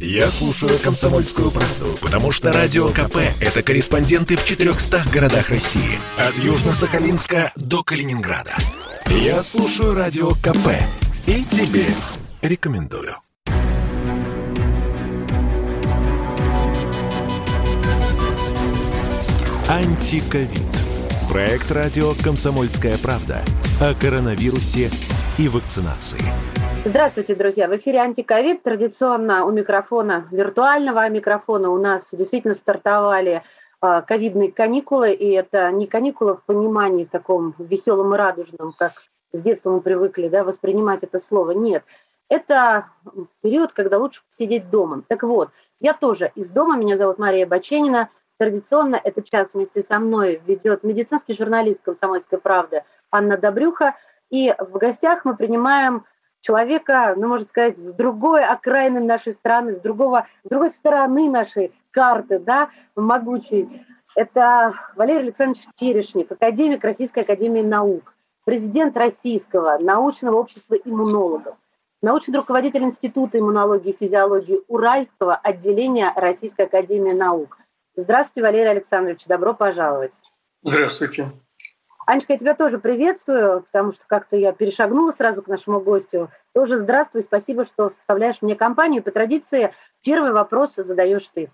Я слушаю «Комсомольскую правду», потому что «Радио КП» — это корреспонденты в 400 городах России. От Южно-Сахалинска до Калининграда. Я слушаю «Радио КП» и тебе рекомендую. Антиковид. Проект радио «Комсомольская правда» о коронавирусе и вакцинации. Здравствуйте, друзья! В эфире «Антиковид». Традиционно у микрофона, виртуального микрофона у нас действительно стартовали а, ковидные каникулы, и это не каникулы в понимании в таком веселом и радужном, как с детства мы привыкли да, воспринимать это слово. Нет, это период, когда лучше сидеть дома. Так вот, я тоже из дома, меня зовут Мария Баченина, Традиционно этот час вместе со мной ведет медицинский журналист «Комсомольской правды» Анна Добрюха. И в гостях мы принимаем человека, ну, можно сказать, с другой окраины нашей страны, с, другого, с другой стороны нашей карты, да, могучей. Это Валерий Александрович Черешник, академик Российской Академии Наук, президент Российского научного общества иммунологов, научный руководитель Института иммунологии и физиологии Уральского отделения Российской Академии Наук – Здравствуйте, Валерий Александрович, добро пожаловать. Здравствуйте. Анечка, я тебя тоже приветствую, потому что как-то я перешагнула сразу к нашему гостю. Тоже здравствуй, спасибо, что составляешь мне компанию. По традиции первый вопрос задаешь ты.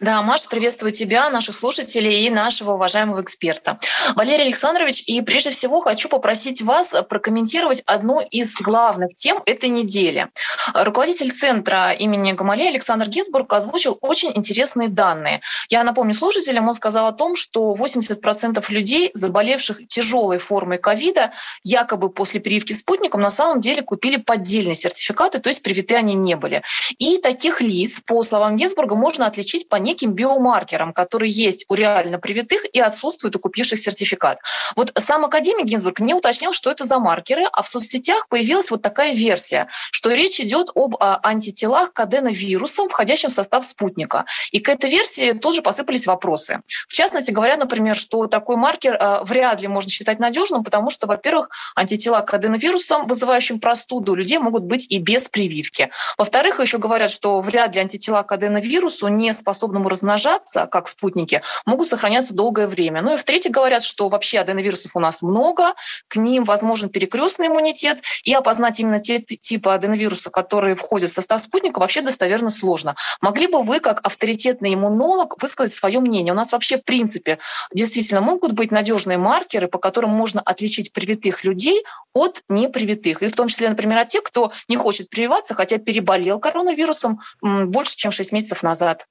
Да, Маша, приветствую тебя, наших слушателей и нашего уважаемого эксперта. Валерий Александрович, и прежде всего хочу попросить вас прокомментировать одну из главных тем этой недели. Руководитель центра имени Гамалея Александр Гинзбург озвучил очень интересные данные. Я напомню слушателям, он сказал о том, что 80% людей, заболевших тяжелой формой ковида, якобы после прививки спутником, на самом деле купили поддельные сертификаты, то есть привиты они не были. И таких лиц, по словам Гинзбурга, можно отличить по неким биомаркерам, которые есть у реально привитых и отсутствуют у купивших сертификат. Вот сам академик Гинзбург не уточнил, что это за маркеры, а в соцсетях появилась вот такая версия, что речь идет об а, антителах к аденовирусам, входящим в состав спутника. И к этой версии тоже посыпались вопросы. В частности, говорят, например, что такой маркер а, вряд ли можно считать надежным, потому что, во-первых, антитела к аденовирусам, вызывающим простуду, у людей могут быть и без прививки. Во-вторых, еще говорят, что вряд ли антитела к аденовирусу не способны способному размножаться, как спутники, могут сохраняться долгое время. Ну и в-третьих, говорят, что вообще аденовирусов у нас много, к ним возможен перекрестный иммунитет, и опознать именно те типы аденовируса, которые входят в состав спутника, вообще достоверно сложно. Могли бы вы, как авторитетный иммунолог, высказать свое мнение? У нас вообще, в принципе, действительно могут быть надежные маркеры, по которым можно отличить привитых людей от непривитых. И в том числе, например, от тех, кто не хочет прививаться, хотя переболел коронавирусом больше, чем 6 месяцев назад.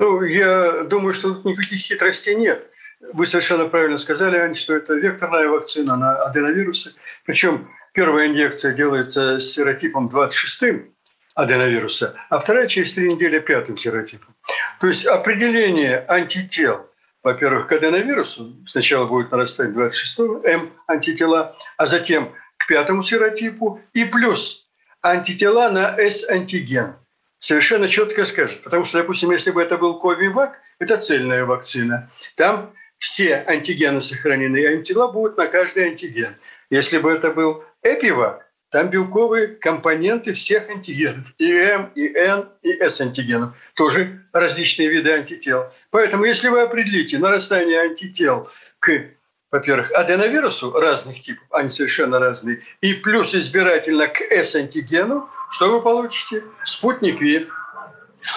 Ну, я думаю, что тут никаких хитростей нет. Вы совершенно правильно сказали, Ань, что это векторная вакцина на аденовирусы. Причем первая инъекция делается с серотипом 26-м аденовируса, а вторая через три недели пятым серотипом. То есть определение антител, во-первых, к аденовирусу, сначала будет нарастать 26-го М антитела, а затем к пятому серотипу и плюс антитела на S-антиген совершенно четко скажет. Потому что, допустим, если бы это был Ковивак, это цельная вакцина. Там все антигены сохранены, и антитела будут на каждый антиген. Если бы это был Эпивак, там белковые компоненты всех антигенов. И М, и Н, и С антигенов. Тоже различные виды антител. Поэтому если вы определите нарастание антител к во-первых, аденовирусу разных типов, они совершенно разные, и плюс избирательно к С-антигену, что вы получите? Спутник Ви.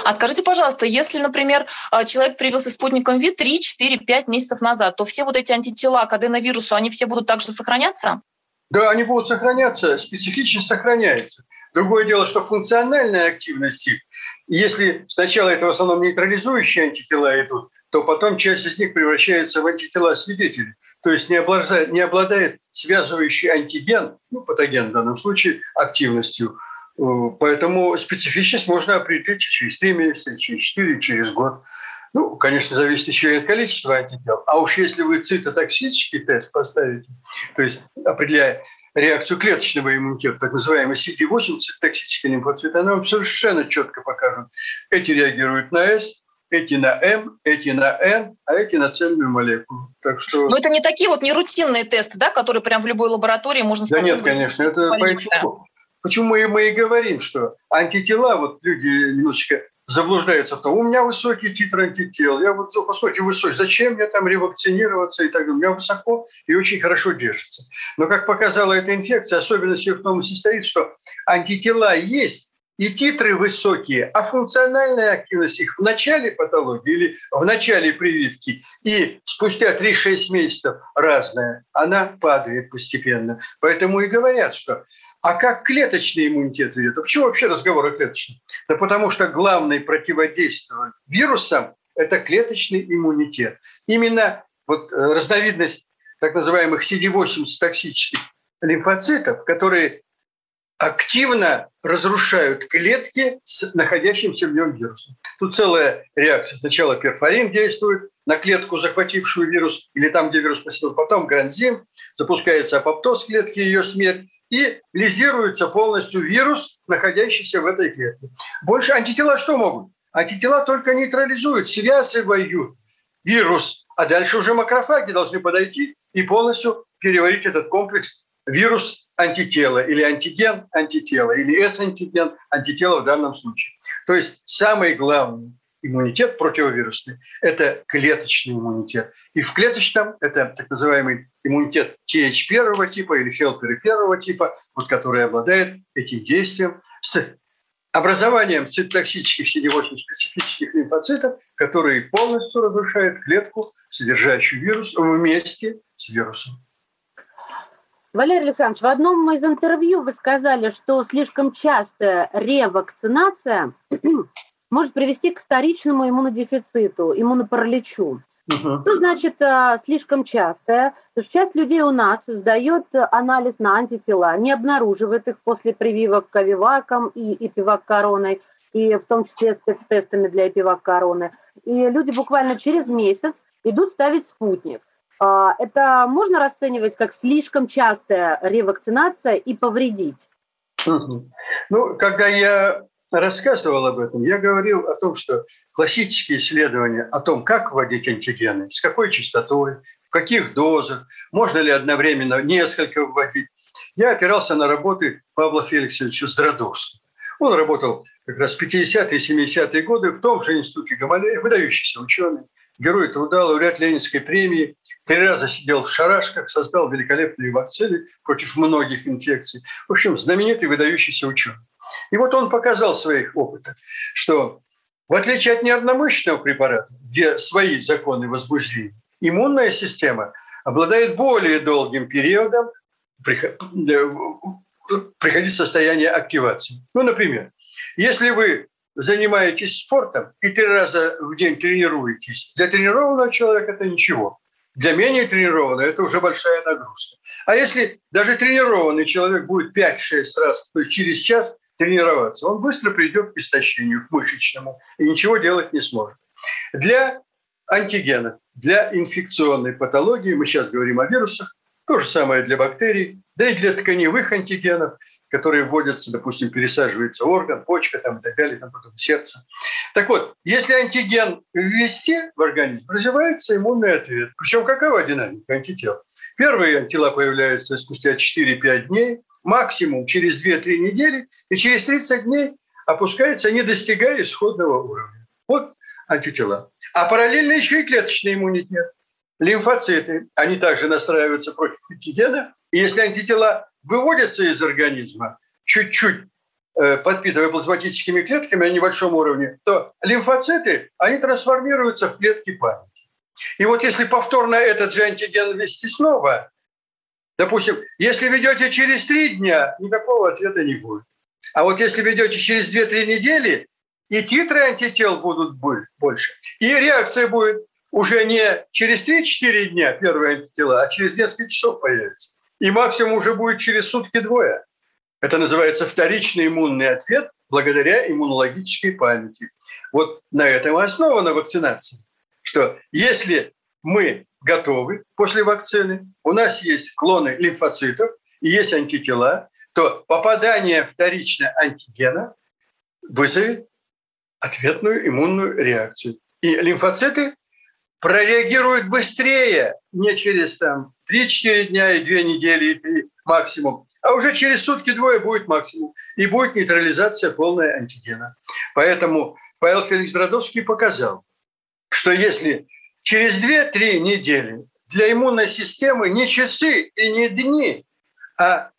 А скажите, пожалуйста, если, например, а, человек привился спутником ВИ 3, 4, 5 месяцев назад, то все вот эти антитела к аденовирусу, они все будут также сохраняться? Да, они будут сохраняться, специфичность сохраняется. Другое дело, что функциональная активность их, если сначала это в основном нейтрализующие антитела идут, то потом часть из них превращается в антитела свидетелей. То есть не обладает, не обладает связывающий антиген, ну, патоген в данном случае, активностью. Э, поэтому специфичность можно определить через 3 месяца, через 4, через год. Ну, конечно, зависит еще и от количества антител. А уж если вы цитотоксический тест поставите, то есть определяя реакцию клеточного иммунитета, так называемый CD8 цитотоксический лимфоцит, она вам совершенно четко покажет. Эти реагируют на S, эти на М, эти на Н, а эти на цельную молекулу. Так что... Но это не такие вот нерутинные тесты, да, которые прям в любой лаборатории можно Да нет, конечно, это по этому почему мы, мы и говорим, что антитела, вот люди немножечко заблуждаются в том, у меня высокий титр антител, я вот, посмотрите, высокий, зачем мне там ревакцинироваться и так далее. У меня высоко и очень хорошо держится. Но, как показала эта инфекция, особенность ее в том и состоит, что антитела есть, и титры высокие, а функциональная активность их в начале патологии или в начале прививки и спустя 3-6 месяцев разная, она падает постепенно. Поэтому и говорят, что а как клеточный иммунитет идет? А почему вообще разговор о клеточном? Да потому что главное противодействие вирусам – это клеточный иммунитет. Именно вот э, разновидность так называемых CD8 токсических лимфоцитов, которые активно разрушают клетки с находящимся в нем вирусом. Тут целая реакция. Сначала перфорин действует на клетку, захватившую вирус, или там, где вирус посетил, потом гранзим, запускается апоптоз клетки, ее смерть, и лизируется полностью вирус, находящийся в этой клетке. Больше антитела что могут? Антитела только нейтрализуют, связывают вирус, а дальше уже макрофаги должны подойти и полностью переварить этот комплекс вирус антитела или антиген антитела или S-антиген антитела в данном случае. То есть самый главный иммунитет противовирусный – это клеточный иммунитет. И в клеточном это так называемый иммунитет TH первого типа или хелперы первого типа, вот, который обладает этим действием с образованием цитотоксических CD8 специфических лимфоцитов, которые полностью разрушают клетку, содержащую вирус, вместе с вирусом. Валерий Александрович, в одном из интервью вы сказали, что слишком частая ревакцинация может привести к вторичному иммунодефициту, иммунопараличу. Угу. Что значит а, слишком частая? Потому что часть людей у нас сдает анализ на антитела, не обнаруживает их после прививок ковиваком и эпивак короной, и в том числе спецтестами для эпивак короны. И люди буквально через месяц идут ставить спутник. А, это можно расценивать как слишком частая ревакцинация и повредить? Ну, когда я рассказывал об этом, я говорил о том, что классические исследования о том, как вводить антигены, с какой частотой, в каких дозах, можно ли одновременно несколько вводить, я опирался на работы Павла Феликсовича Здрадовского. Он работал как раз в 50-е и 70-е годы в том же институте Гамалея, выдающийся ученый герой труда, лауреат Ленинской премии, три раза сидел в шарашках, создал великолепные вакцины против многих инфекций. В общем, знаменитый выдающийся ученый. И вот он показал своих опытах, что в отличие от нервномышечного препарата, где свои законы возбуждения, иммунная система обладает более долгим периодом приходить в состояние активации. Ну, например, если вы занимаетесь спортом и три раза в день тренируетесь, для тренированного человека это ничего. Для менее тренированного это уже большая нагрузка. А если даже тренированный человек будет 5-6 раз, то есть через час тренироваться, он быстро придет к истощению, к мышечному, и ничего делать не сможет. Для антигенов, для инфекционной патологии, мы сейчас говорим о вирусах, то же самое для бактерий, да и для тканевых антигенов, которые вводятся, допустим, пересаживается орган, почка там, и так далее, там, потом сердце. Так вот, если антиген ввести в организм, развивается иммунный ответ. Причем какова динамика антител? Первые антитела появляются спустя 4-5 дней, максимум через 2-3 недели, и через 30 дней опускается, не достигая исходного уровня. Вот антитела. А параллельно еще и клеточный иммунитет лимфоциты, они также настраиваются против антигена. И если антитела выводятся из организма, чуть-чуть э, подпитывая плазматическими клетками на небольшом уровне, то лимфоциты, они трансформируются в клетки памяти. И вот если повторно этот же антиген ввести снова, допустим, если ведете через три дня, никакого ответа не будет. А вот если ведете через 2-3 недели, и титры антител будут больше, и реакция будет уже не через 3-4 дня первые антитела, а через несколько часов появится. И максимум уже будет через сутки-двое. Это называется вторичный иммунный ответ благодаря иммунологической памяти. Вот на этом основана вакцинация. Что если мы готовы после вакцины, у нас есть клоны лимфоцитов и есть антитела, то попадание вторично антигена вызовет ответную иммунную реакцию. И лимфоциты прореагируют быстрее, не через там 3-4 дня и 2 недели, и 3 максимум, а уже через сутки-двое будет максимум. И будет нейтрализация полная антигена. Поэтому Павел Феликс Родовский показал, что если через 2-3 недели для иммунной системы не часы и не дни, а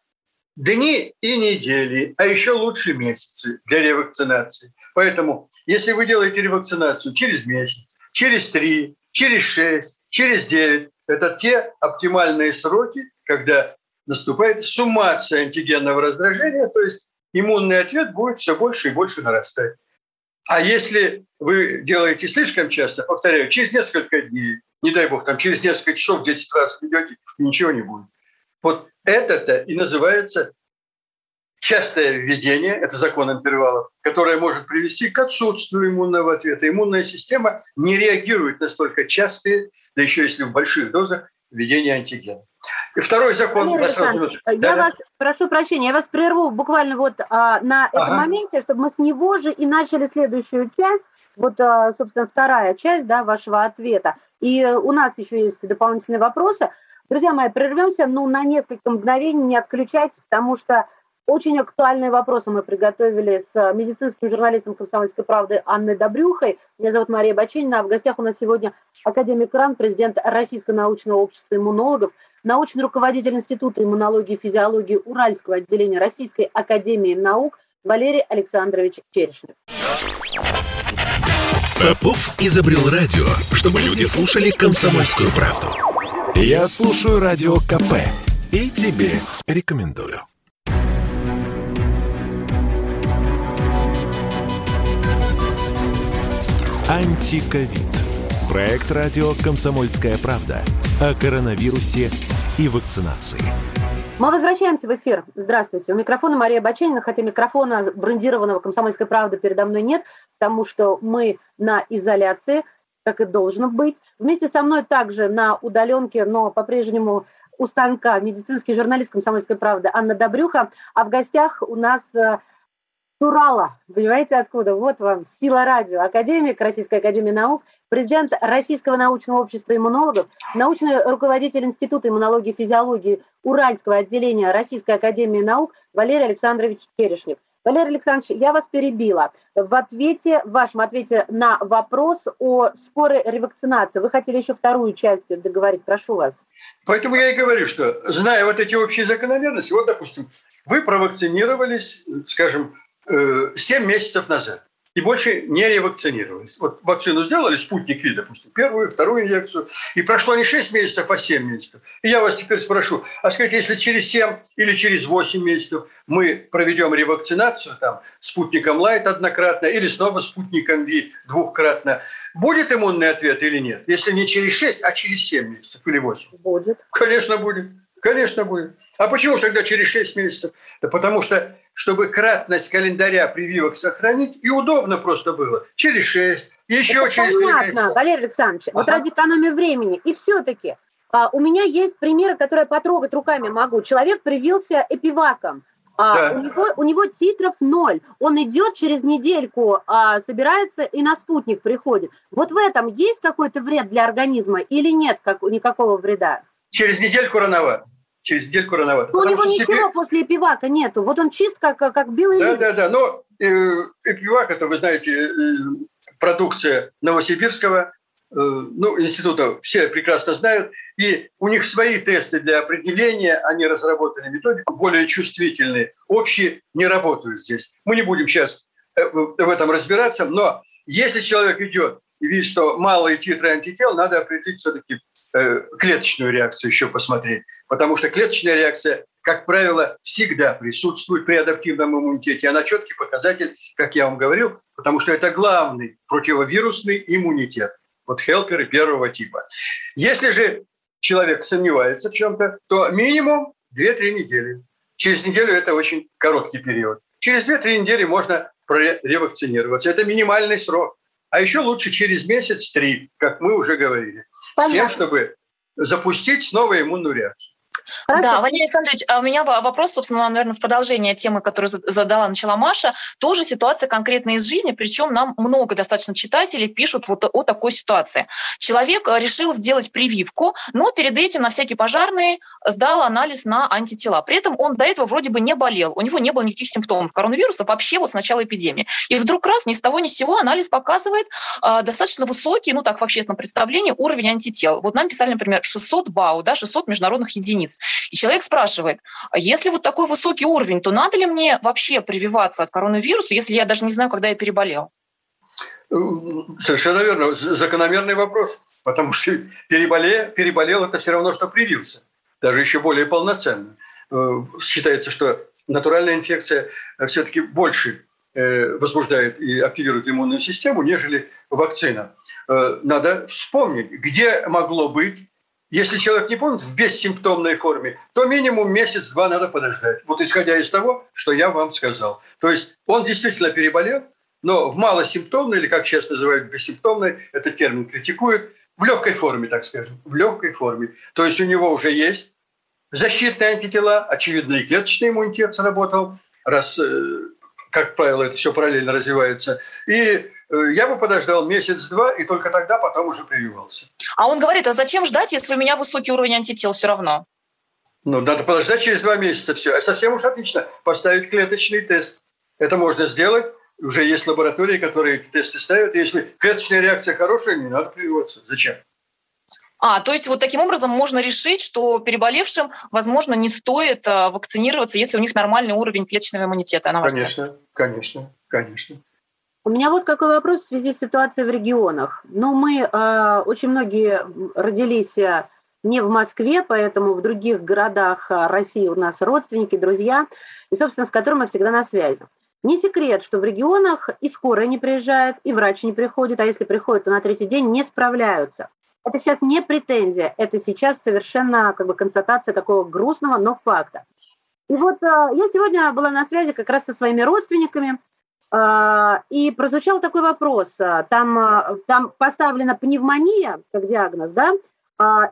дни и недели, а еще лучше месяцы для ревакцинации. Поэтому, если вы делаете ревакцинацию через месяц, через три, через шесть, через девять, это те оптимальные сроки, когда наступает суммация антигенного раздражения, то есть иммунный ответ будет все больше и больше нарастать. А если вы делаете слишком часто, повторяю, через несколько дней, не дай бог, там через несколько часов 10 раз идете, ничего не будет. Вот это-то и называется частое введение, это закон интервалов, которое может привести к отсутствию иммунного ответа. Иммунная система не реагирует на столько частые, да еще если в больших дозах, введение антигена. И второй закон... я да, вас да? прошу прощения, я вас прерву буквально вот а, на ага. этом моменте, чтобы мы с него же и начали следующую часть, вот, а, собственно, вторая часть да, вашего ответа. И у нас еще есть дополнительные вопросы. Друзья мои, прервемся, ну, на несколько мгновений, не отключайтесь, потому что очень актуальные вопросы мы приготовили с медицинским журналистом «Комсомольской правды» Анной Добрюхой. Меня зовут Мария Бачинина, а в гостях у нас сегодня академик РАН, президент Российского научного общества иммунологов, научный руководитель Института иммунологии и физиологии Уральского отделения Российской академии наук Валерий Александрович Черешнев. Попов изобрел радио, чтобы люди слушали комсомольскую правду. Я слушаю радио КП и тебе рекомендую. Антиковид. Проект радио «Комсомольская правда» о коронавирусе и вакцинации. Мы возвращаемся в эфир. Здравствуйте. У микрофона Мария Баченина, хотя микрофона брендированного «Комсомольской правды» передо мной нет, потому что мы на изоляции, как и должно быть. Вместе со мной также на удаленке, но по-прежнему у станка медицинский журналист «Комсомольской правды» Анна Добрюха, а в гостях у нас Урала. Понимаете, откуда? Вот вам сила радио. Академик Российской Академии Наук, президент Российского научного общества иммунологов, научный руководитель Института иммунологии и физиологии Уральского отделения Российской Академии Наук Валерий Александрович Черешнев. Валерий Александрович, я вас перебила. В ответе, в вашем ответе на вопрос о скорой ревакцинации, вы хотели еще вторую часть договорить, прошу вас. Поэтому я и говорю, что зная вот эти общие закономерности, вот, допустим, вы провакцинировались, скажем, 7 э, месяцев назад и больше не ревакцинировались. Вот вакцину сделали, спутник Ви, допустим, первую, вторую инъекцию, и прошло не 6 месяцев, а 7 месяцев. И я вас теперь спрошу, а скажите, если через 7 или через 8 месяцев мы проведем ревакцинацию, там, спутником Лайт однократно или снова спутником Ви двухкратно, будет иммунный ответ или нет? Если не через 6, а через 7 месяцев или 8? Будет. Конечно, будет. Конечно, будет. А почему тогда через 6 месяцев? Да потому что, чтобы кратность календаря прививок сохранить, и удобно просто было. Через 6, еще Это через понятно, 3 месяца. Валерий Александрович. Ага. Вот ради экономии времени. И все-таки а, у меня есть примеры, которые потрогать руками могу. Человек привился эпиваком. А, да. у, него, у него титров ноль. Он идет через недельку, а, собирается и на спутник приходит. Вот в этом есть какой-то вред для организма или нет как, никакого вреда? Через недельку рановато через недельку рановато. Но у него ничего теперь... после эпивака нету. Вот он чист, как, как белый Да, да, да. Но э, эпивак, это, вы знаете, э, продукция Новосибирского э, ну, института, все прекрасно знают. И у них свои тесты для определения, они разработали методику, более чувствительные. Общие не работают здесь. Мы не будем сейчас э, в этом разбираться, но если человек идет и видит, что малые титры антител, надо определить все-таки клеточную реакцию еще посмотреть. Потому что клеточная реакция, как правило, всегда присутствует при адаптивном иммунитете. Она четкий показатель, как я вам говорил, потому что это главный противовирусный иммунитет. Вот хелкеры первого типа. Если же человек сомневается в чем-то, то минимум 2-3 недели. Через неделю это очень короткий период. Через 2-3 недели можно ревакцинироваться. Это минимальный срок. А еще лучше через месяц-три, как мы уже говорили. Понятно. Тем, чтобы запустить снова иммунную реакцию. Хорошо. Да, Валерий Александрович, а у меня вопрос, собственно, наверное, в продолжение темы, которую задала, начала Маша. Тоже ситуация конкретно из жизни, причем нам много достаточно читателей пишут вот о такой ситуации. Человек э, решил сделать прививку, но перед этим на всякий пожарный сдал анализ на антитела. При этом он до этого вроде бы не болел, у него не было никаких симптомов коронавируса вообще вот с начала эпидемии. И вдруг раз, ни с того ни с сего анализ показывает э, достаточно высокий, ну так в общественном представлении, уровень антител. Вот нам писали, например, 600 БАУ, да, 600 международных единиц. И человек спрашивает, а если вот такой высокий уровень, то надо ли мне вообще прививаться от коронавируса, если я даже не знаю, когда я переболел? Совершенно верно. Закономерный вопрос. Потому что переболел, переболел это все равно, что привился. Даже еще более полноценно. Э, считается, что натуральная инфекция все-таки больше э, возбуждает и активирует иммунную систему, нежели вакцина. Э, надо вспомнить, где могло быть если человек не помнит в бессимптомной форме, то минимум месяц-два надо подождать. Вот исходя из того, что я вам сказал. То есть он действительно переболел, но в малосимптомной, или как сейчас называют бессимптомной, этот термин критикуют, в легкой форме, так скажем, в легкой форме. То есть у него уже есть защитные антитела, очевидно, и клеточный иммунитет сработал, раз, э, как правило, это все параллельно развивается. И я бы подождал месяц-два и только тогда потом уже прививался. А он говорит, а зачем ждать, если у меня высокий уровень антител все равно? Ну, надо подождать через два месяца все. А совсем уж отлично. Поставить клеточный тест. Это можно сделать. Уже есть лаборатории, которые эти тесты ставят. Если клеточная реакция хорошая, не надо прививаться. Зачем? А, то есть вот таким образом можно решить, что переболевшим, возможно, не стоит а, вакцинироваться, если у них нормальный уровень клеточного иммунитета. На конечно, конечно, конечно. У меня вот какой вопрос в связи с ситуацией в регионах. Ну, мы э, очень многие родились э, не в Москве, поэтому в других городах э, России у нас родственники, друзья, и, собственно, с которыми мы всегда на связи. Не секрет, что в регионах и скорая не приезжает, и врач не приходит, а если приходит, то на третий день не справляются. Это сейчас не претензия, это сейчас совершенно как бы констатация такого грустного, но факта. И вот э, я сегодня была на связи как раз со своими родственниками, а, и прозвучал такой вопрос. А, там, а, там поставлена пневмония как диагноз, да?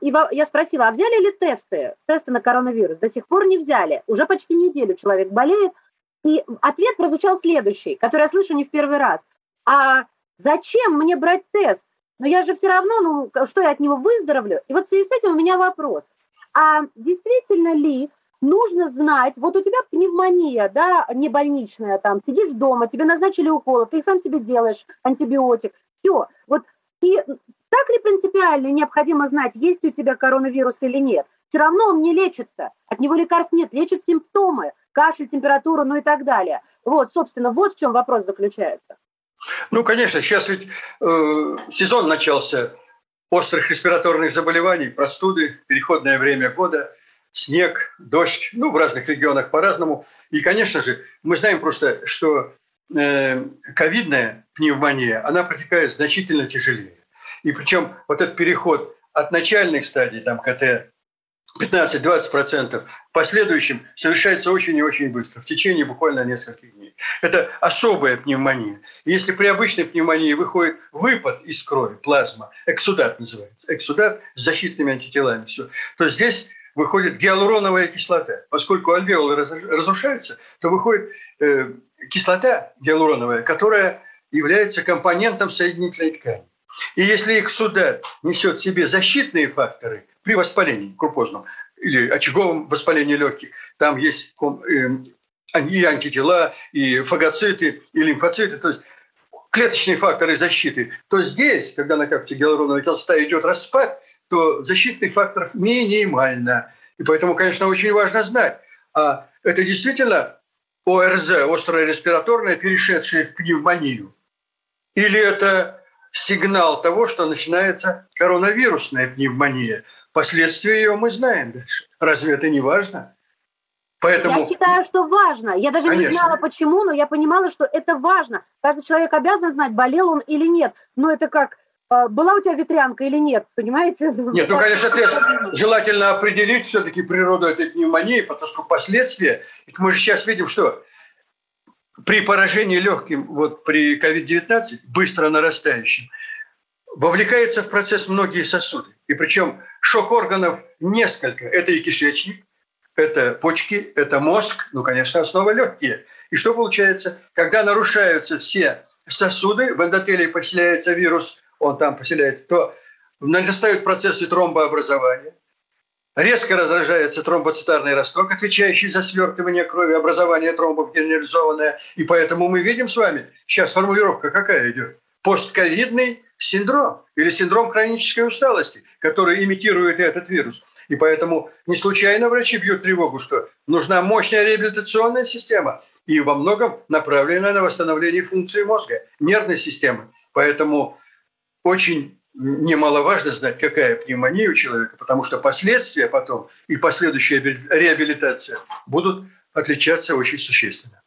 И я спросила, а взяли ли тесты, тесты на коронавирус? До сих пор не взяли. Уже почти неделю человек болеет. И ответ прозвучал следующий, который я слышу не в первый раз. А зачем мне брать тест? Но я же все равно, ну, что я от него выздоровлю? И вот в связи с этим у меня вопрос. А действительно ли нужно знать, вот у тебя пневмония, да, не больничная, там, сидишь дома, тебе назначили укол, ты сам себе делаешь антибиотик, все, вот, и так ли принципиально необходимо знать, есть у тебя коронавирус или нет? Все равно он не лечится, от него лекарств нет, лечат симптомы, кашель, температура, ну и так далее. Вот, собственно, вот в чем вопрос заключается. Ну, конечно, сейчас ведь э, сезон начался острых респираторных заболеваний, простуды, переходное время года – снег, дождь, ну, в разных регионах по-разному. И, конечно же, мы знаем просто, что э, ковидная пневмония, она протекает значительно тяжелее. И причем вот этот переход от начальных стадий, там, КТ 15-20%, в последующем совершается очень и очень быстро, в течение буквально нескольких дней. Это особая пневмония. Если при обычной пневмонии выходит выпад из крови, плазма, эксудат называется, эксудат с защитными антителами, все, то здесь выходит гиалуроновая кислота. Поскольку альвеолы разрушаются, то выходит э, кислота гиалуроновая, которая является компонентом соединительной ткани. И если их сюда несет в себе защитные факторы при воспалении крупозном или очаговом воспалении легких, там есть э, и антитела, и фагоциты, и лимфоциты, то есть клеточные факторы защиты, то здесь, когда на капте гиалуроновой кислота идет распад, то защитных факторов минимально. И поэтому, конечно, очень важно знать, а это действительно ОРЗ, острая респираторная, перешедшая в пневмонию? Или это сигнал того, что начинается коронавирусная пневмония? Последствия ее мы знаем дальше. Разве это не важно? Поэтому... Я считаю, что важно. Я даже Конечно. не знала, почему, но я понимала, что это важно. Каждый человек обязан знать, болел он или нет. Но это как была у тебя ветрянка или нет, понимаете? Нет, ну, конечно, тест желательно определить все-таки природу этой пневмонии, потому что последствия, мы же сейчас видим, что при поражении легким, вот при COVID-19, быстро нарастающим, вовлекается в процесс многие сосуды. И причем шок органов несколько. Это и кишечник, это почки, это мозг, ну, конечно, основа легкие. И что получается? Когда нарушаются все сосуды, в эндотелии поселяется вирус, он там поселяется, то нарастают процессы тромбообразования, резко раздражается тромбоцитарный росток, отвечающий за свертывание крови, образование тромбов генерализованное. И поэтому мы видим с вами, сейчас формулировка какая идет? Постковидный синдром или синдром хронической усталости, который имитирует этот вирус. И поэтому не случайно врачи бьют тревогу, что нужна мощная реабилитационная система и во многом направленная на восстановление функции мозга, нервной системы. Поэтому очень немаловажно знать, какая пневмония у человека, потому что последствия потом и последующая реабилитация будут отличаться очень существенно.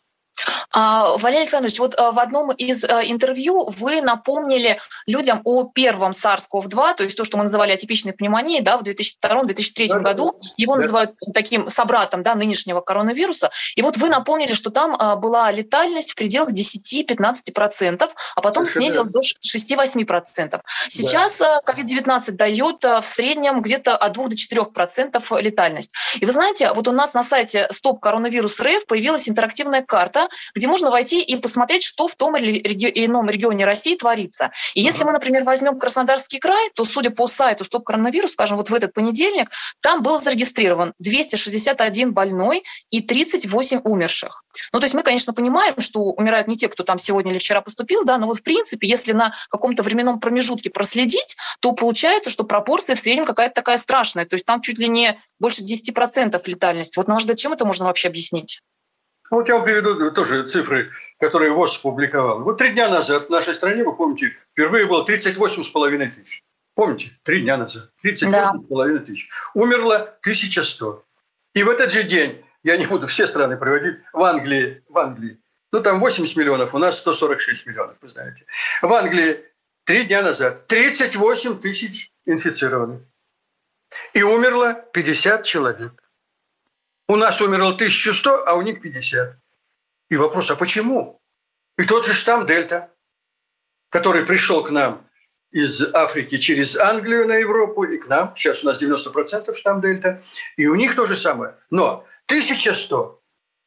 А, Валерий Александрович, вот а, в одном из а, интервью вы напомнили людям о первом SARS-CoV-2, то есть то, что мы называли атипичной пневмонией да, в 2002-2003 да, году. Его да. называют таким собратом да, нынешнего коронавируса. И вот вы напомнили, что там была летальность в пределах 10-15%, а потом Совершенно снизилась до 6-8%. Сейчас да. COVID-19 дает в среднем где-то от 2 до 4% летальность. И вы знаете, вот у нас на сайте Стоп Коронавирус РФ появилась интерактивная карта, где можно войти и посмотреть, что в том или ином регионе России творится. И если мы, например, возьмем Краснодарский край, то, судя по сайту Стоп Коронавирус, скажем, вот в этот понедельник, там был зарегистрирован 261 больной и 38 умерших. Ну, то есть мы, конечно, понимаем, что умирают не те, кто там сегодня или вчера поступил, да, но вот в принципе, если на каком-то временном промежутке проследить, то получается, что пропорция в среднем какая-то такая страшная. То есть там чуть ли не больше 10% летальность. Вот на ваш взгляд, чем это можно вообще объяснить? Ну, вот я вам приведу тоже цифры, которые ВОЗ публиковал. Вот три дня назад в нашей стране, вы помните, впервые было 38,5 тысяч. Помните? Три дня назад. 38,5 да. тысяч. Умерло 1100. И в этот же день, я не буду все страны проводить, в Англии, в Англии, ну там 80 миллионов, у нас 146 миллионов, вы знаете. В Англии три дня назад 38 тысяч инфицированных. И умерло 50 человек. У нас умерло 1100, а у них 50. И вопрос, а почему? И тот же штамм Дельта, который пришел к нам из Африки через Англию на Европу и к нам. Сейчас у нас 90% штамм Дельта. И у них то же самое. Но 1100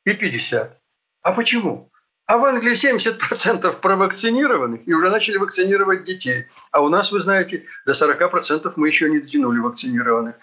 и 50. А почему? А в Англии 70% провакцинированных и уже начали вакцинировать детей. А у нас, вы знаете, до 40% мы еще не дотянули вакцинированных.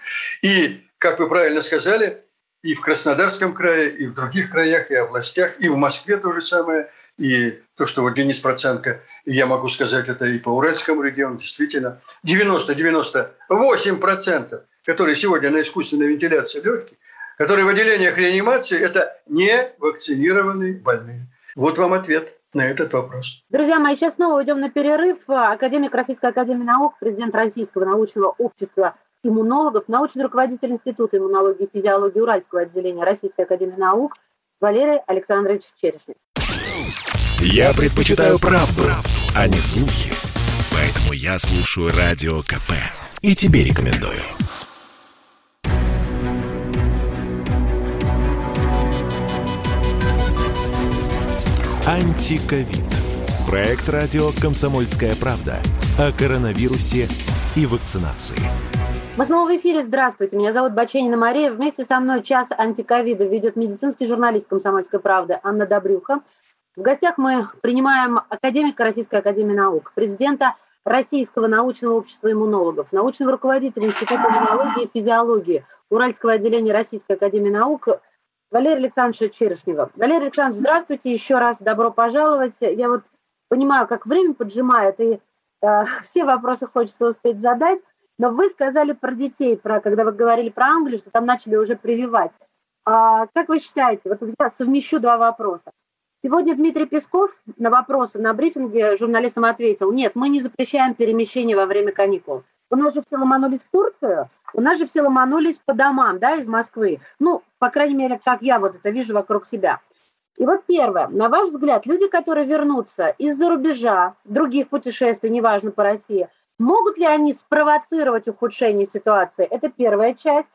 И, как вы правильно сказали, и в Краснодарском крае, и в других краях, и областях, и в Москве то же самое. И то, что вот Денис Проценко, и я могу сказать это и по Уральскому региону, действительно, 90-98%, которые сегодня на искусственной вентиляции легких, которые в отделениях реанимации, это не вакцинированные больные. Вот вам ответ на этот вопрос. Друзья мои, сейчас снова уйдем на перерыв. Академик Российской Академии Наук, президент Российского научного общества иммунологов, научный руководитель Института иммунологии и физиологии Уральского отделения Российской Академии Наук Валерий Александрович Черешнев. Я предпочитаю правду, а не слухи. Поэтому я слушаю Радио КП. И тебе рекомендую. Антиковид. Проект радио «Комсомольская правда» о коронавирусе и вакцинации. Мы снова в эфире. Здравствуйте. Меня зовут Баченина Мария. Вместе со мной час антиковида ведет медицинский журналист «Комсомольской правды» Анна Добрюха. В гостях мы принимаем академика Российской Академии Наук, президента Российского научного общества иммунологов, научного руководителя Института иммунологии и физиологии Уральского отделения Российской Академии Наук Валерия Александровича Черешнева. Валерий Александрович, здравствуйте еще раз, добро пожаловать. Я вот понимаю, как время поджимает, и э, все вопросы хочется успеть задать. Но вы сказали про детей, про, когда вы говорили про Англию, что там начали уже прививать. А, как вы считаете, вот я совмещу два вопроса. Сегодня Дмитрий Песков на вопросы на брифинге журналистам ответил, нет, мы не запрещаем перемещение во время каникул. У нас же все ломанулись в Турцию, у нас же все ломанулись по домам, да, из Москвы. Ну, по крайней мере, как я вот это вижу вокруг себя. И вот первое, на ваш взгляд, люди, которые вернутся из-за рубежа, других путешествий, неважно по России, Могут ли они спровоцировать ухудшение ситуации? Это первая часть.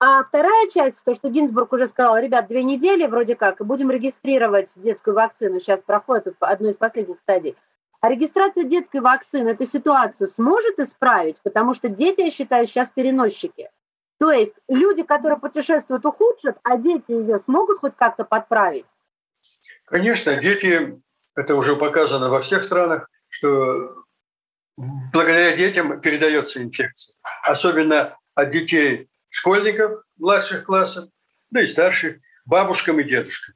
А вторая часть, то, что Гинзбург уже сказал, ребят, две недели вроде как, и будем регистрировать детскую вакцину, сейчас проходит одну из последних стадий. А регистрация детской вакцины эту ситуацию сможет исправить, потому что дети, я считаю, сейчас переносчики. То есть люди, которые путешествуют, ухудшат, а дети ее смогут хоть как-то подправить? Конечно, дети, это уже показано во всех странах, что благодаря детям передается инфекция. Особенно от детей школьников младших классов, да и старших, бабушкам и дедушкам.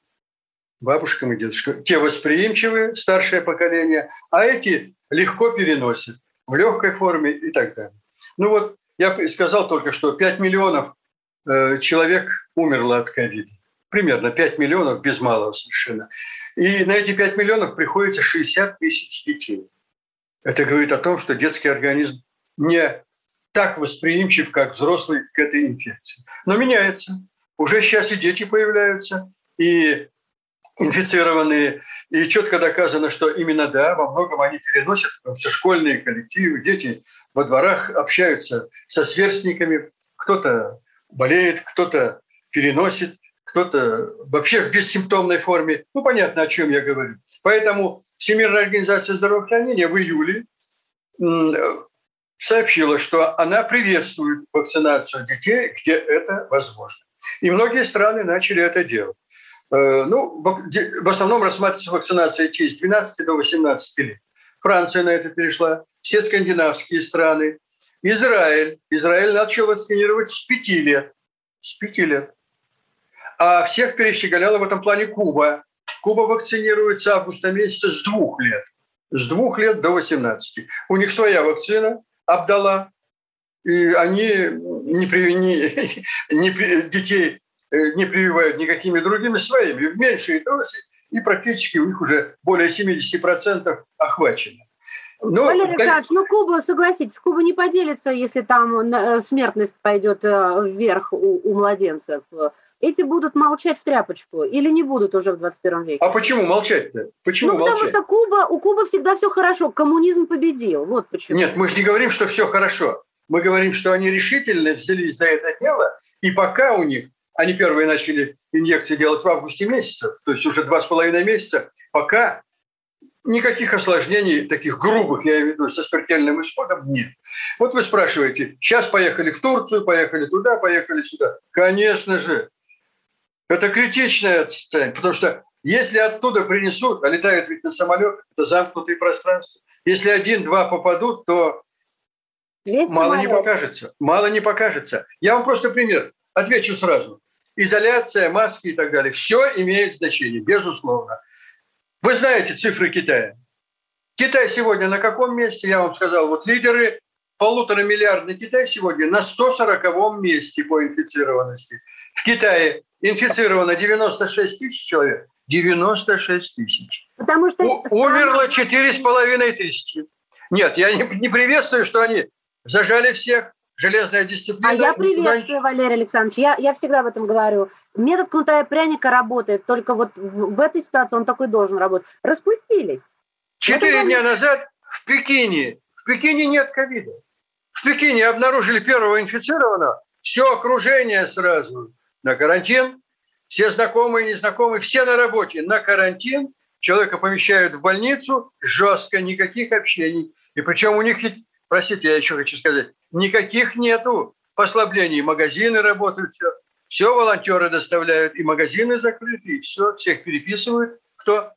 Бабушкам и дедушкам. Те восприимчивые, старшее поколение, а эти легко переносят в легкой форме и так далее. Ну вот я сказал только что, 5 миллионов э, человек умерло от ковида. Примерно 5 миллионов, без малого совершенно. И на эти 5 миллионов приходится 60 тысяч детей. Это говорит о том, что детский организм не так восприимчив, как взрослый к этой инфекции. Но меняется. Уже сейчас и дети появляются, и инфицированные. И четко доказано, что именно да, во многом они переносят, потому что школьные коллективы, дети во дворах общаются со сверстниками. Кто-то болеет, кто-то переносит, кто-то вообще в бессимптомной форме. Ну, понятно, о чем я говорю. Поэтому Всемирная организация здравоохранения в июле сообщила, что она приветствует вакцинацию детей, где это возможно. И многие страны начали это делать. Э, ну, в основном рассматривается вакцинация детей с 12 до 18 лет. Франция на это перешла, все скандинавские страны. Израиль. Израиль начал вакцинировать с 5 лет. С 5 лет. А всех перещеголяла в этом плане Куба. Куба вакцинирует с августа месяца с двух лет. С двух лет до 18. У них своя вакцина, Абдала. И они не, не, не, детей Э, не прививают никакими другими своими, в меньшей дозе, и практически у них уже более 70% охвачено. Но, Валерий Александрович, ну Куба, согласитесь, Куба не поделится, если там э, смертность пойдет э, вверх у, у младенцев. Эти будут молчать в тряпочку или не будут уже в 21 веке? А почему молчать-то? Почему ну, потому что Куба, у Кубы всегда все хорошо, коммунизм победил, вот почему. Нет, мы же не говорим, что все хорошо. Мы говорим, что они решительно взялись за это дело, и пока у них они первые начали инъекции делать в августе месяце, то есть уже два с половиной месяца, пока никаких осложнений, таких грубых, я имею в виду, со смертельным исходом нет. Вот вы спрашиваете, сейчас поехали в Турцию, поехали туда, поехали сюда. Конечно же, это критичное состояние, потому что если оттуда принесут, а летают ведь на самолет, это замкнутые пространства, если один-два попадут, то Весь мало самолет. не покажется. Мало не покажется. Я вам просто пример отвечу сразу изоляция, маски и так далее. Все имеет значение, безусловно. Вы знаете цифры Китая. Китай сегодня на каком месте? Я вам сказал, вот лидеры полутора миллиардный Китай сегодня на 140 месте по инфицированности. В Китае инфицировано 96 тысяч человек. 96 тысяч. Потому что У, умерло четыре с половиной тысячи. Нет, я не, не приветствую, что они зажали всех, железная дисциплина. А я приветствую, Валерий Александрович, я, я всегда об этом говорю. Метод кнута и пряника работает, только вот в, в этой ситуации он такой должен работать. Распустились. Четыре дня назад в Пекине, в Пекине нет ковида. В Пекине обнаружили первого инфицированного, все окружение сразу на карантин, все знакомые, незнакомые, все на работе на карантин, человека помещают в больницу, жестко, никаких общений. И причем у них простите, я еще хочу сказать, никаких нету послаблений. Магазины работают, все. Все волонтеры доставляют, и магазины закрыты, и все, всех переписывают, кто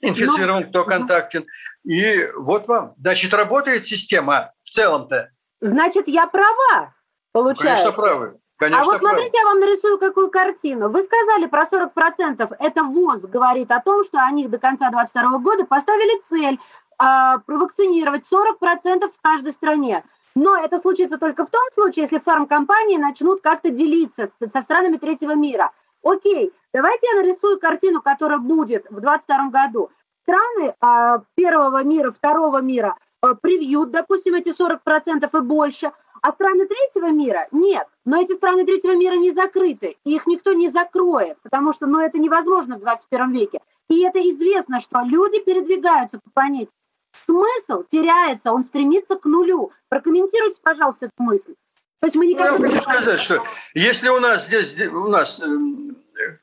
инфицирован, Но... Ну, кто контактен. И вот вам. Значит, работает система в целом-то. Значит, я права, получается. Конечно, правы. Конечно, а вот смотрите, правы. я вам нарисую какую картину. Вы сказали про 40%. Это ВОЗ говорит о том, что они до конца 2022 года поставили цель а, провакцинировать 40% в каждой стране. Но это случится только в том случае, если фармкомпании начнут как-то делиться со странами третьего мира. Окей, давайте я нарисую картину, которая будет в 2022 году. Страны а, первого мира, второго мира а, привьют, допустим, эти 40% и больше, а страны третьего мира нет. Но эти страны третьего мира не закрыты, и их никто не закроет, потому что ну, это невозможно в 21 веке. И это известно, что люди передвигаются по планете смысл теряется, он стремится к нулю. Прокомментируйте, пожалуйста, эту мысль. То есть мы никогда ну, я хочу сказать, что если у нас здесь, у нас э,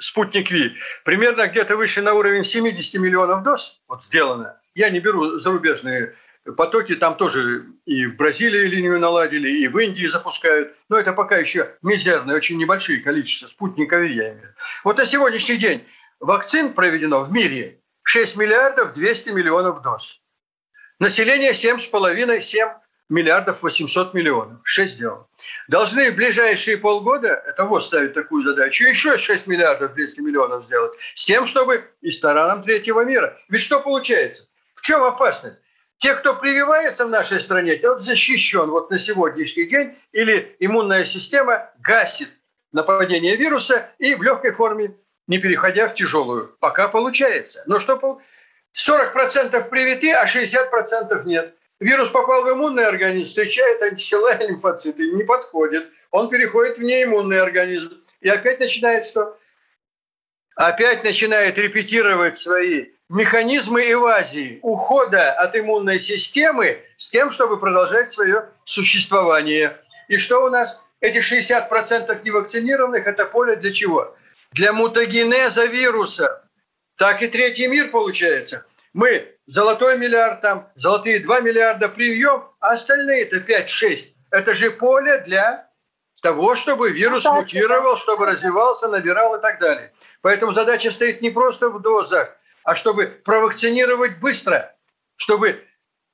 спутник Ви примерно где-то выше на уровень 70 миллионов доз вот сделано, Я не беру зарубежные потоки, там тоже и в Бразилии линию наладили, и в Индии запускают. Но это пока еще мизерное, очень небольшие количества спутниковые, я имею. Вот на сегодняшний день вакцин проведено в мире 6 миллиардов 200 миллионов доз. Население 7,5-7 миллиардов 800 миллионов. 6 сделал. Должны в ближайшие полгода, это вот ставить такую задачу, еще 6 миллиардов 200 миллионов сделать, с тем, чтобы и сторонам третьего мира. Ведь что получается? Чем опасность? Те, кто прививается в нашей стране, тот защищен вот на сегодняшний день, или иммунная система гасит нападение вируса и в легкой форме, не переходя в тяжелую. Пока получается. Но что 40% привиты, а 60% нет. Вирус попал в иммунный организм, встречает антитела и лимфоциты, не подходит. Он переходит в неиммунный организм. И опять начинает что? Опять начинает репетировать свои механизмы эвазии, ухода от иммунной системы с тем, чтобы продолжать свое существование. И что у нас? Эти 60% невакцинированных – это поле для чего? Для мутагенеза вируса. Так и третий мир получается. Мы золотой миллиард, там, золотые 2 миллиарда привьем, а остальные-то 5-6. Это же поле для того, чтобы вирус мутировал, чтобы развивался, набирал и так далее. Поэтому задача стоит не просто в дозах, а чтобы провакцинировать быстро, чтобы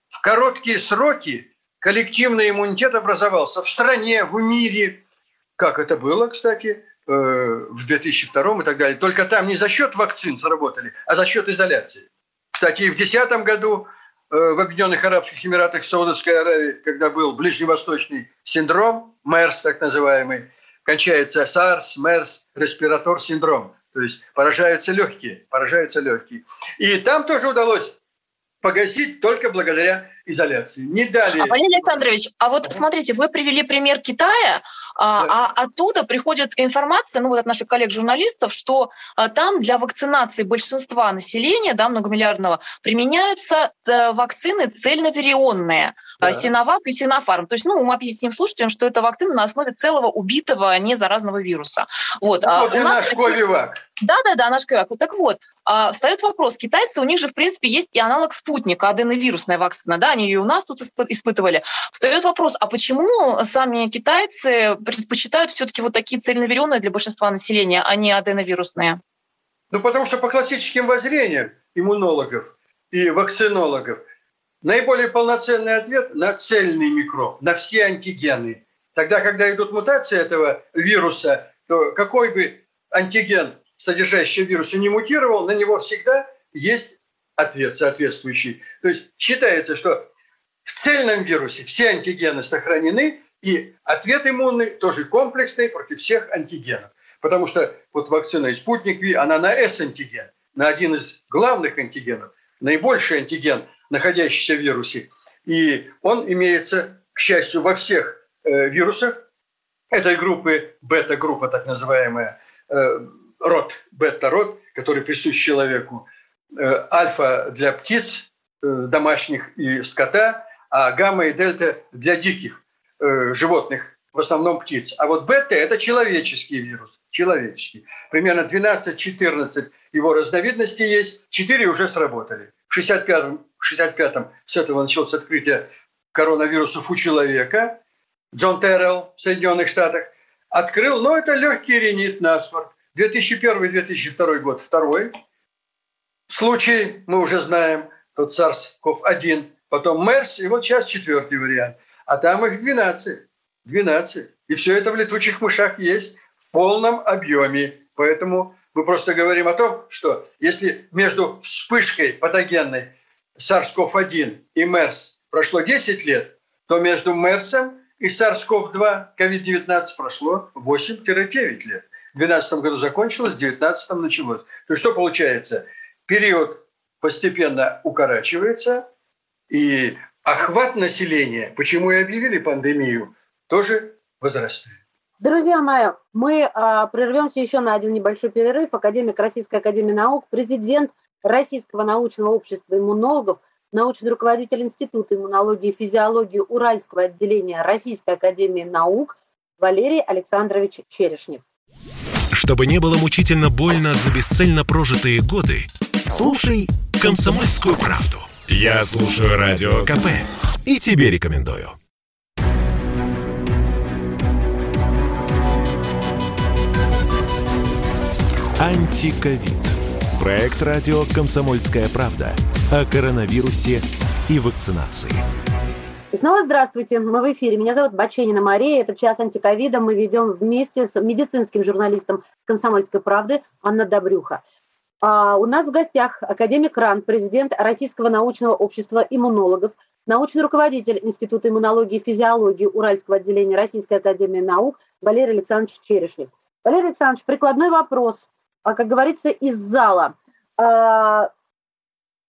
в короткие сроки коллективный иммунитет образовался в стране, в мире, как это было, кстати, э, в 2002 и так далее. Только там не за счет вакцин сработали, а за счет изоляции. Кстати, и в 2010 году э, в Объединенных Арабских Эмиратах Саудовской Аравии, когда был ближневосточный синдром, МЕРС так называемый, кончается SARS, MERS, респиратор синдром. То есть поражаются легкие, поражаются легкие. И там тоже удалось погасить только благодаря изоляции. Не дали. А, Валерий Александрович, а вот смотрите, вы привели пример Китая, а, да. а оттуда приходит информация, ну вот от наших коллег-журналистов, что а, там для вакцинации большинства населения, да, многомиллиардного, применяются а, вакцины цельноверионные, да. а, Синовак и Синофарм. То есть, ну, мы объясним слушателям, что это вакцина на основе целого убитого незаразного вируса. Вот, ну, а, вот у нас... наш Ковивак. Да-да-да, наш Ковивак. Так вот, встает вопрос, китайцы, у них же, в принципе, есть и аналог спутника, аденовирусная вакцина, да, они ее у нас тут испытывали. Встает вопрос, а почему сами китайцы предпочитают все-таки вот такие цельноверенные для большинства населения, а не аденовирусные? Ну, потому что по классическим воззрениям иммунологов и вакцинологов наиболее полноценный ответ на цельный микроб, на все антигены. Тогда, когда идут мутации этого вируса, то какой бы антиген, содержащий вирус, не мутировал, на него всегда есть ответ соответствующий. То есть считается, что в цельном вирусе все антигены сохранены, и ответ иммунный тоже комплексный против всех антигенов. Потому что вот вакцина и спутник Ви, она на S-антиген, на один из главных антигенов, наибольший антиген, находящийся в вирусе. И он имеется, к счастью, во всех э, вирусах этой группы, бета-группа так называемая, э, род, бета-род, который присущ человеку, альфа для птиц, э, домашних и скота, а гамма и дельта для диких э, животных, в основном птиц. А вот бета – это человеческий вирус, человеческий. Примерно 12-14 его разновидностей есть, 4 уже сработали. В 65-м, 65 с этого началось открытие коронавирусов у человека. Джон Террелл в Соединенных Штатах открыл, но это легкий ринит, насморк. 2001-2002 год второй. Случай мы уже знаем, тот SARS-CoV-1 потом МЕРС, и вот сейчас четвертый вариант. А там их 12. 12. И все это в летучих мышах есть в полном объеме. Поэтому мы просто говорим о том, что если между вспышкой патогенной SARS-CoV-1 и МЕРС прошло 10 лет, то между МЕРСом и SARS-CoV-2 COVID-19 прошло 8-9 лет. В 2012 году закончилось, в 2019 началось. То есть что получается? Период постепенно укорачивается, и охват населения, почему и объявили пандемию, тоже возрастает. Друзья мои, мы а, прервемся еще на один небольшой перерыв. Академик Российской Академии Наук, президент Российского научного общества иммунологов, научный руководитель Института иммунологии и физиологии Уральского отделения Российской Академии Наук Валерий Александрович Черешнев. Чтобы не было мучительно больно за бесцельно прожитые годы, слушай «Комсомольскую правду». Я слушаю Радио КП и тебе рекомендую. Антиковид. Проект радио «Комсомольская правда» о коронавирусе и вакцинации. снова здравствуйте. Мы в эфире. Меня зовут Баченина Мария. Это час антиковида. Мы ведем вместе с медицинским журналистом «Комсомольской правды» Анна Добрюха. А у нас в гостях академик РАН, президент Российского научного общества иммунологов, научный руководитель Института иммунологии и физиологии Уральского отделения Российской академии наук Валерий Александрович Черешник. Валерий Александрович, прикладной вопрос, а, как говорится, из зала. А,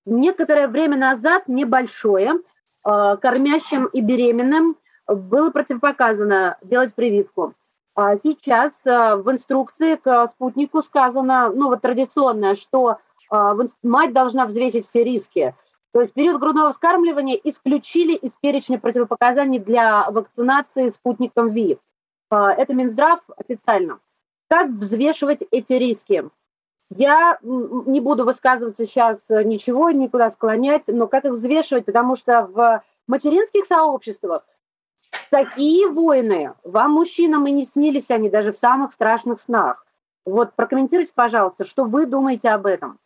некоторое время назад, небольшое, а, кормящим и беременным было противопоказано делать прививку. А сейчас э, в инструкции к спутнику сказано, ну вот традиционное, что э, мать должна взвесить все риски. То есть период грудного вскармливания исключили из перечня противопоказаний для вакцинации спутником ВИ. Э, это Минздрав официально. Как взвешивать эти риски? Я не буду высказываться сейчас ничего, никуда склонять, но как их взвешивать, потому что в материнских сообществах Такие войны вам, мужчинам, и не снились они даже в самых страшных снах. Вот прокомментируйте, пожалуйста, что вы думаете об этом?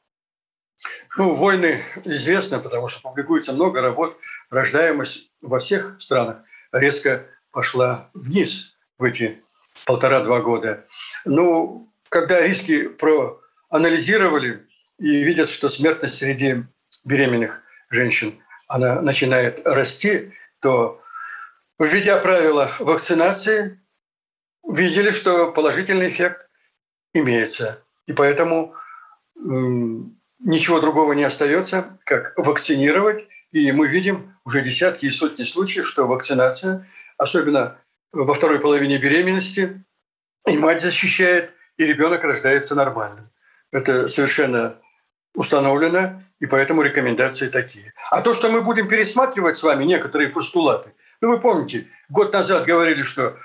Ну, войны известны, потому что публикуется много работ. Рождаемость во всех странах резко пошла вниз в эти полтора-два года. Ну, когда риски проанализировали и видят, что смертность среди беременных женщин она начинает расти, то введя правила вакцинации, видели, что положительный эффект имеется. И поэтому ничего другого не остается, как вакцинировать. И мы видим уже десятки и сотни случаев, что вакцинация, особенно во второй половине беременности, и мать защищает, и ребенок рождается нормальным. Это совершенно установлено, и поэтому рекомендации такие. А то, что мы будем пересматривать с вами некоторые постулаты, ну, вы помните, год назад говорили, что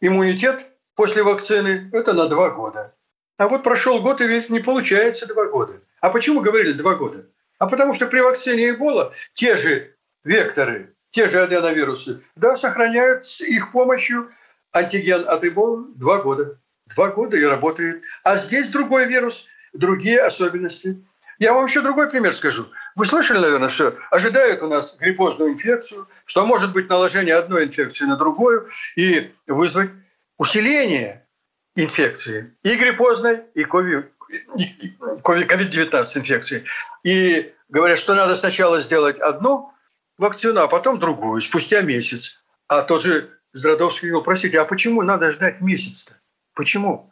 иммунитет после вакцины – это на два года. А вот прошел год, и ведь не получается два года. А почему говорили два года? А потому что при вакцине Эбола те же векторы, те же аденовирусы, да, сохраняют с их помощью антиген от Эбола два года. Два года и работает. А здесь другой вирус, другие особенности. Я вам еще другой пример скажу. Вы слышали, наверное, что ожидают у нас гриппозную инфекцию, что может быть наложение одной инфекции на другую и вызвать усиление инфекции и гриппозной, и COVID-19 инфекции. И говорят, что надо сначала сделать одну вакцину, а потом другую, спустя месяц. А тот же Здрадовский говорил, простите, а почему надо ждать месяц-то? Почему?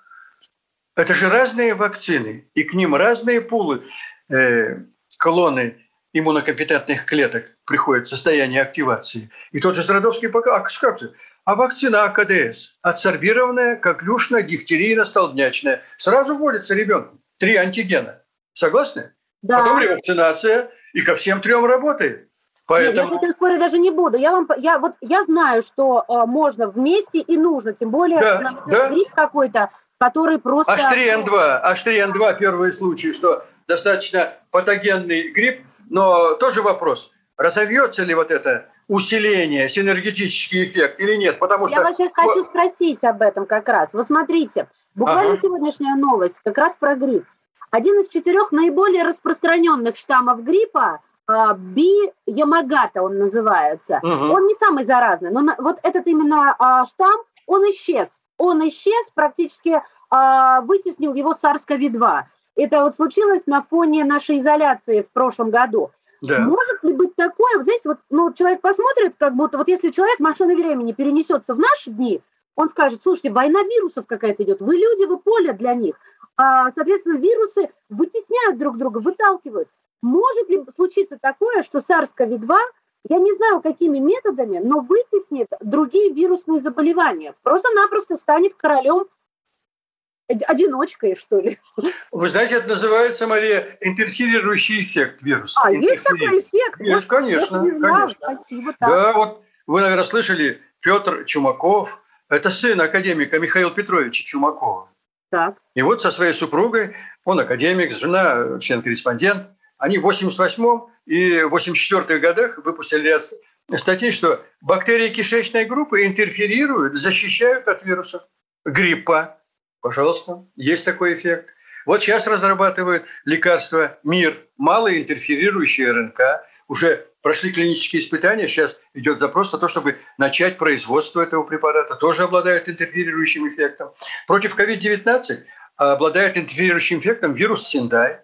Это же разные вакцины, и к ним разные пулы э, колонны иммунокомпетентных клеток приходит в состояние активации. И тот же Страдовский пока, а как же? А вакцина АКДС, адсорбированная, коклюшная, дифтерийно-столбнячная, сразу вводится ребенку. Три антигена. Согласны? Да. Потом ревакцинация, и ко всем трем работает. Поэтому... Нет, я с этим спорить даже не буду. Я, вам, я, вот, я знаю, что э, можно вместе и нужно, тем более да, да. грипп какой-то, который просто... H3N2, H3N2 первый случай, что достаточно патогенный грипп, но тоже вопрос, разовьется ли вот это усиление, синергетический эффект или нет? Потому что... Я вас сейчас хочу спросить об этом как раз. Вы смотрите, буквально ага. сегодняшняя новость как раз про грипп. Один из четырех наиболее распространенных штаммов гриппа а, Би Ямагата он называется. Угу. Он не самый заразный, но вот этот именно а, штамм, он исчез. Он исчез, практически а, вытеснил его SARS-CoV-2. Это вот случилось на фоне нашей изоляции в прошлом году. Да. Может ли быть такое, вы знаете, вот ну, человек посмотрит, как будто вот если человек машины времени перенесется в наши дни, он скажет, слушайте, война вирусов какая-то идет, вы люди, вы поле для них. А, соответственно, вирусы вытесняют друг друга, выталкивают. Может ли случиться такое, что SARS-CoV-2, я не знаю, какими методами, но вытеснит другие вирусные заболевания, просто-напросто станет королем одиночкой, что ли. Вы знаете, это называется, Мария, интерферирующий эффект вируса. А, есть такой эффект? Есть, конечно. Я не знала, конечно. спасибо. Так. Да, вот вы, наверное, слышали, Петр Чумаков, это сын академика Михаила Петровича Чумакова. Так. И вот со своей супругой, он академик, жена член-корреспондент, они в 88-м и в 84-х годах выпустили ряд статей, что бактерии кишечной группы интерферируют, защищают от вирусов гриппа. Пожалуйста, есть такой эффект. Вот сейчас разрабатывают лекарство МИР, малоинтерферирующее РНК. Уже прошли клинические испытания, сейчас идет запрос на то, чтобы начать производство этого препарата. Тоже обладает интерферирующим эффектом. Против COVID-19 обладает интерферирующим эффектом вирус Синдай.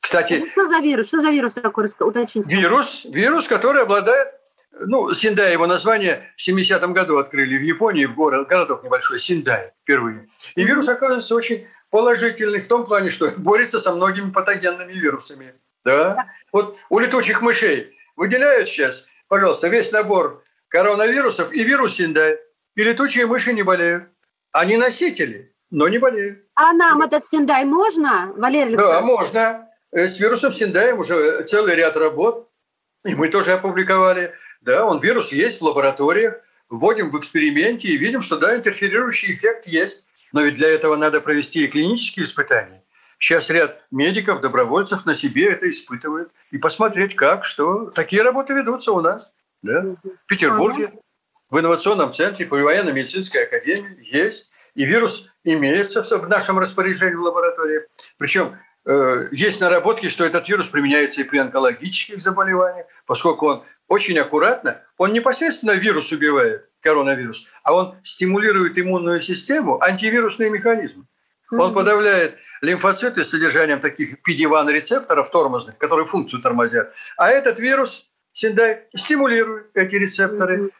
Кстати, что за вирус? Что за вирус такой? Уточните. Вирус, вирус, который обладает ну, Синдай, его название в 70-м году открыли в Японии, в город, городок небольшой, Синдай впервые. И вирус оказывается очень положительный в том плане, что борется со многими патогенными вирусами. Да? Вот у летучих мышей выделяют сейчас, пожалуйста, весь набор коронавирусов и вирус Синдай. И летучие мыши не болеют. Они носители, но не болеют. А нам этот Синдай можно, Валерий Да, можно. Э, с вирусом Синдаем уже целый ряд работ. И мы тоже опубликовали да, он вирус есть в лабораториях, вводим в эксперименте и видим, что да, интерферирующий эффект есть. Но ведь для этого надо провести и клинические испытания. Сейчас ряд медиков, добровольцев на себе это испытывают. И посмотреть, как, что. Такие работы ведутся у нас. Да? В Петербурге, в инновационном центре при военно-медицинской академии есть. И вирус имеется в нашем распоряжении в лаборатории. Причем э, есть наработки, что этот вирус применяется и при онкологических заболеваниях, поскольку он очень аккуратно, он непосредственно вирус убивает, коронавирус, а он стимулирует иммунную систему, антивирусные механизмы. Он подавляет лимфоциты с содержанием таких PD-1 тормозных, которые функцию тормозят. А этот вирус, Синдай, стимулирует эти рецепторы,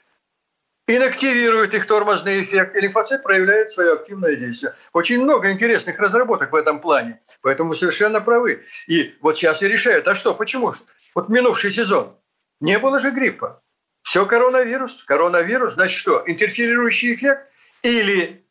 инактивирует их тормозный эффект, и лимфоцит проявляет свое активное действие. Очень много интересных разработок в этом плане, поэтому совершенно правы. И вот сейчас и решают, а что, почему? Вот минувший сезон, не было же гриппа. Все коронавирус. Коронавирус, значит что? Интерферирующий эффект или...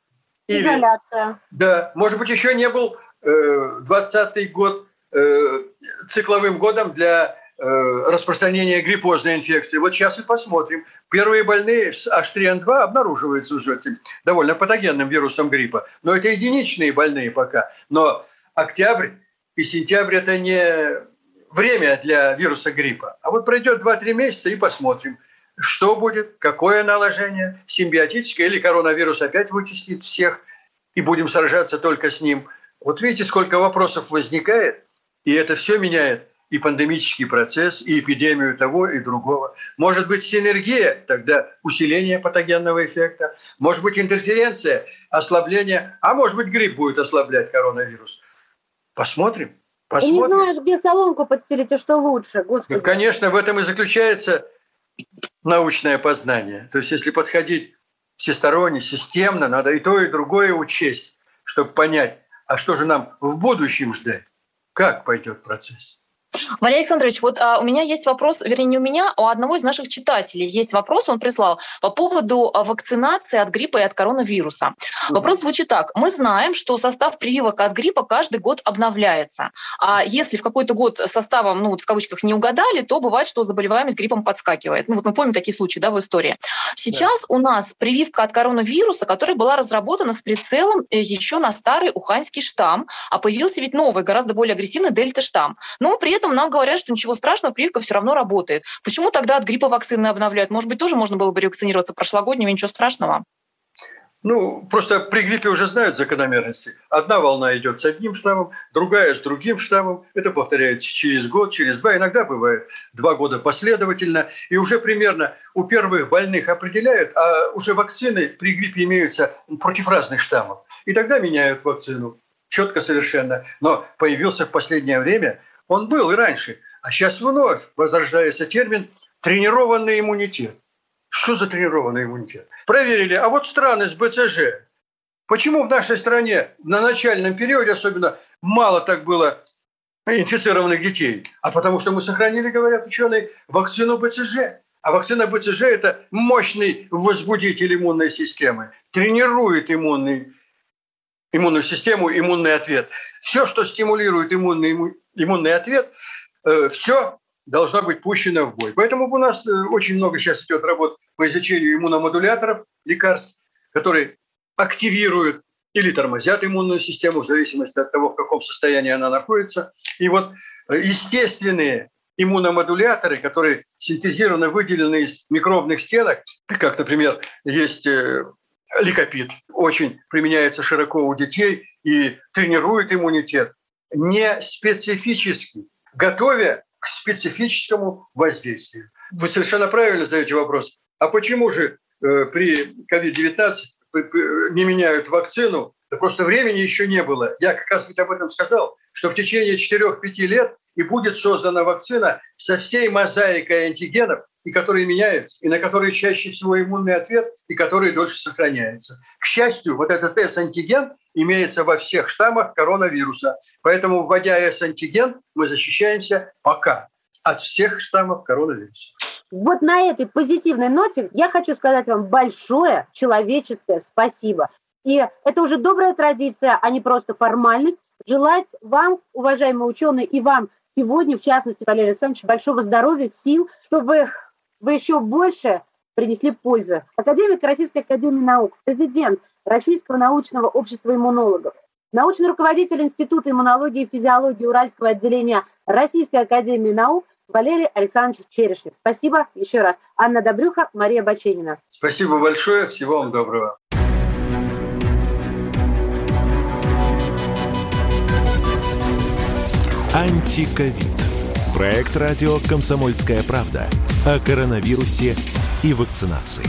или Изоляция. Да, может быть, еще не был э, 20-й год э, цикловым годом для э, распространения гриппозной инфекции. Вот сейчас и посмотрим. Первые больные с H3N2 обнаруживаются уже этим довольно патогенным вирусом гриппа. Но это единичные больные пока. Но октябрь и сентябрь – это не время для вируса гриппа. А вот пройдет 2-3 месяца и посмотрим, что будет, какое наложение, симбиотическое или коронавирус опять вытеснит всех, и будем сражаться только с ним. Вот видите, сколько вопросов возникает, и это все меняет и пандемический процесс, и эпидемию того и другого. Может быть синергия, тогда усиление патогенного эффекта. Может быть интерференция, ослабление, а может быть грипп будет ослаблять коронавирус. Посмотрим. Посмотрим. И не знаешь, где соломку подстелить, и что лучше, господи. Ну, конечно, в этом и заключается научное познание. То есть, если подходить всесторонне, системно, надо и то, и другое учесть, чтобы понять, а что же нам в будущем ждать, как пойдет процесс. Валерий Александрович, вот а, у меня есть вопрос, вернее, не у меня, а у одного из наших читателей есть вопрос, он прислал по поводу а, вакцинации от гриппа и от коронавируса. Mm-hmm. Вопрос звучит так. Мы знаем, что состав прививок от гриппа каждый год обновляется. А если в какой-то год составом, ну вот в кавычках, не угадали, то бывает, что заболеваемость гриппом подскакивает. Ну вот мы помним такие случаи, да, в истории. Сейчас yeah. у нас прививка от коронавируса, которая была разработана с прицелом э, еще на старый уханьский штамм, а появился ведь новый, гораздо более агрессивный дельта-штамм. Но при этом нам говорят, что ничего страшного, прививка все равно работает. Почему тогда от гриппа вакцины обновляют? Может быть, тоже можно было бы ревакцинироваться прошлогоднего, ничего страшного? Ну, просто при гриппе уже знают закономерности. Одна волна идет с одним штаммом, другая с другим штаммом. Это повторяется через год, через два. Иногда бывает два года последовательно. И уже примерно у первых больных определяют, а уже вакцины при гриппе имеются против разных штаммов. И тогда меняют вакцину. Четко совершенно. Но появился в последнее время он был и раньше. А сейчас вновь возрождается термин «тренированный иммунитет». Что за тренированный иммунитет? Проверили, а вот страны с БЦЖ. Почему в нашей стране на начальном периоде особенно мало так было инфицированных детей? А потому что мы сохранили, говорят ученые, вакцину БЦЖ. А вакцина БЦЖ – это мощный возбудитель иммунной системы, тренирует иммунный, иммунную систему, иммунный ответ. Все, что стимулирует иммунный иммунный ответ, э, все должно быть пущено в бой. Поэтому у нас э, очень много сейчас идет работ по изучению иммуномодуляторов, лекарств, которые активируют или тормозят иммунную систему в зависимости от того, в каком состоянии она находится. И вот э, естественные иммуномодуляторы, которые синтезированы, выделены из микробных стенок, как, например, есть ликопит, очень применяется широко у детей и тренирует иммунитет, не специфически, готовя к специфическому воздействию. Вы совершенно правильно задаете вопрос. А почему же э, при COVID-19 не меняют вакцину? Да просто времени еще не было. Я как раз ведь об этом сказал, что в течение 4-5 лет и будет создана вакцина со всей мозаикой антигенов, и которые меняются, и на которые чаще всего иммунный ответ, и которые дольше сохраняются. К счастью, вот этот S-антиген имеется во всех штаммах коронавируса. Поэтому, вводя S-антиген, мы защищаемся пока от всех штаммов коронавируса. Вот на этой позитивной ноте я хочу сказать вам большое человеческое спасибо. И это уже добрая традиция, а не просто формальность. Желать вам, уважаемые ученые, и вам сегодня, в частности, Валерий Александрович, большого здоровья, сил, чтобы вы еще больше принесли пользы. Академик Российской Академии Наук, президент Российского научного общества иммунологов, научный руководитель Института иммунологии и физиологии Уральского отделения Российской Академии Наук Валерий Александрович Черешнев. Спасибо еще раз. Анна Добрюха, Мария Баченина. Спасибо большое. Всего вам доброго. Антиковид. Проект радио «Комсомольская правда» о коронавирусе и вакцинации.